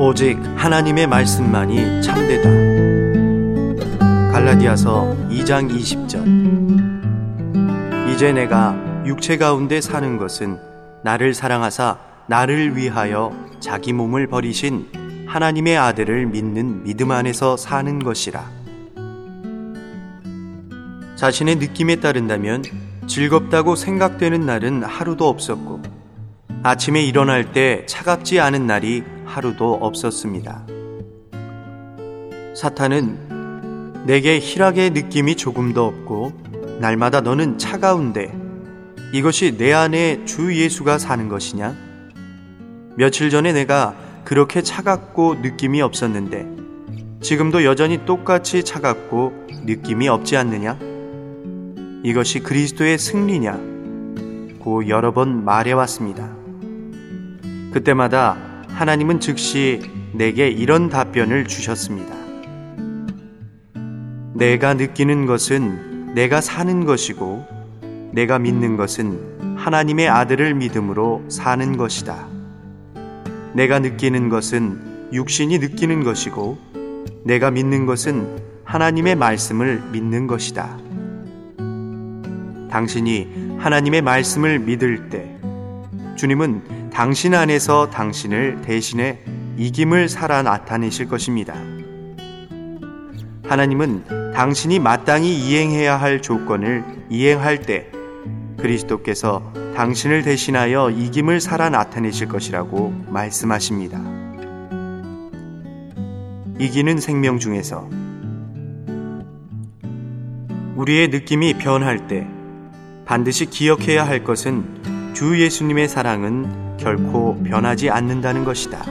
오직 하나님의 말씀만이 참되다. 갈라디아서 2장 20절. 이제 내가 육체 가운데 사는 것은 나를 사랑하사 나를 위하여 자기 몸을 버리신 하나님의 아들을 믿는 믿음 안에서 사는 것이라. 자신의 느낌에 따른다면 즐겁다고 생각되는 날은 하루도 없었고, 아침에 일어날 때 차갑지 않은 날이 하루도 없었습니다. 사탄은 내게 희락의 느낌이 조금도 없고, 날마다 너는 차가운데, 이것이 내 안에 주 예수가 사는 것이냐? 며칠 전에 내가 그렇게 차갑고 느낌이 없었는데, 지금도 여전히 똑같이 차갑고 느낌이 없지 않느냐? 이것이 그리스도의 승리냐? 고 여러 번 말해왔습니다. 그때마다 하나님은 즉시 내게 이런 답변을 주셨습니다. 내가 느끼는 것은 내가 사는 것이고, 내가 믿는 것은 하나님의 아들을 믿음으로 사는 것이다. 내가 느끼는 것은 육신이 느끼는 것이고, 내가 믿는 것은 하나님의 말씀을 믿는 것이다. 당신이 하나님의 말씀을 믿을 때, 주님은 당신 안에서 당신을 대신해 이김을 살아 나타내실 것입니다. 하나님은 당신이 마땅히 이행해야 할 조건을 이행할 때 그리스도께서 당신을 대신하여 이김을 살아 나타내실 것이라고 말씀하십니다. 이기는 생명 중에서 우리의 느낌이 변할 때 반드시 기억해야 할 것은 주 예수님의 사랑은 결코 변하지 않는다는 것이다.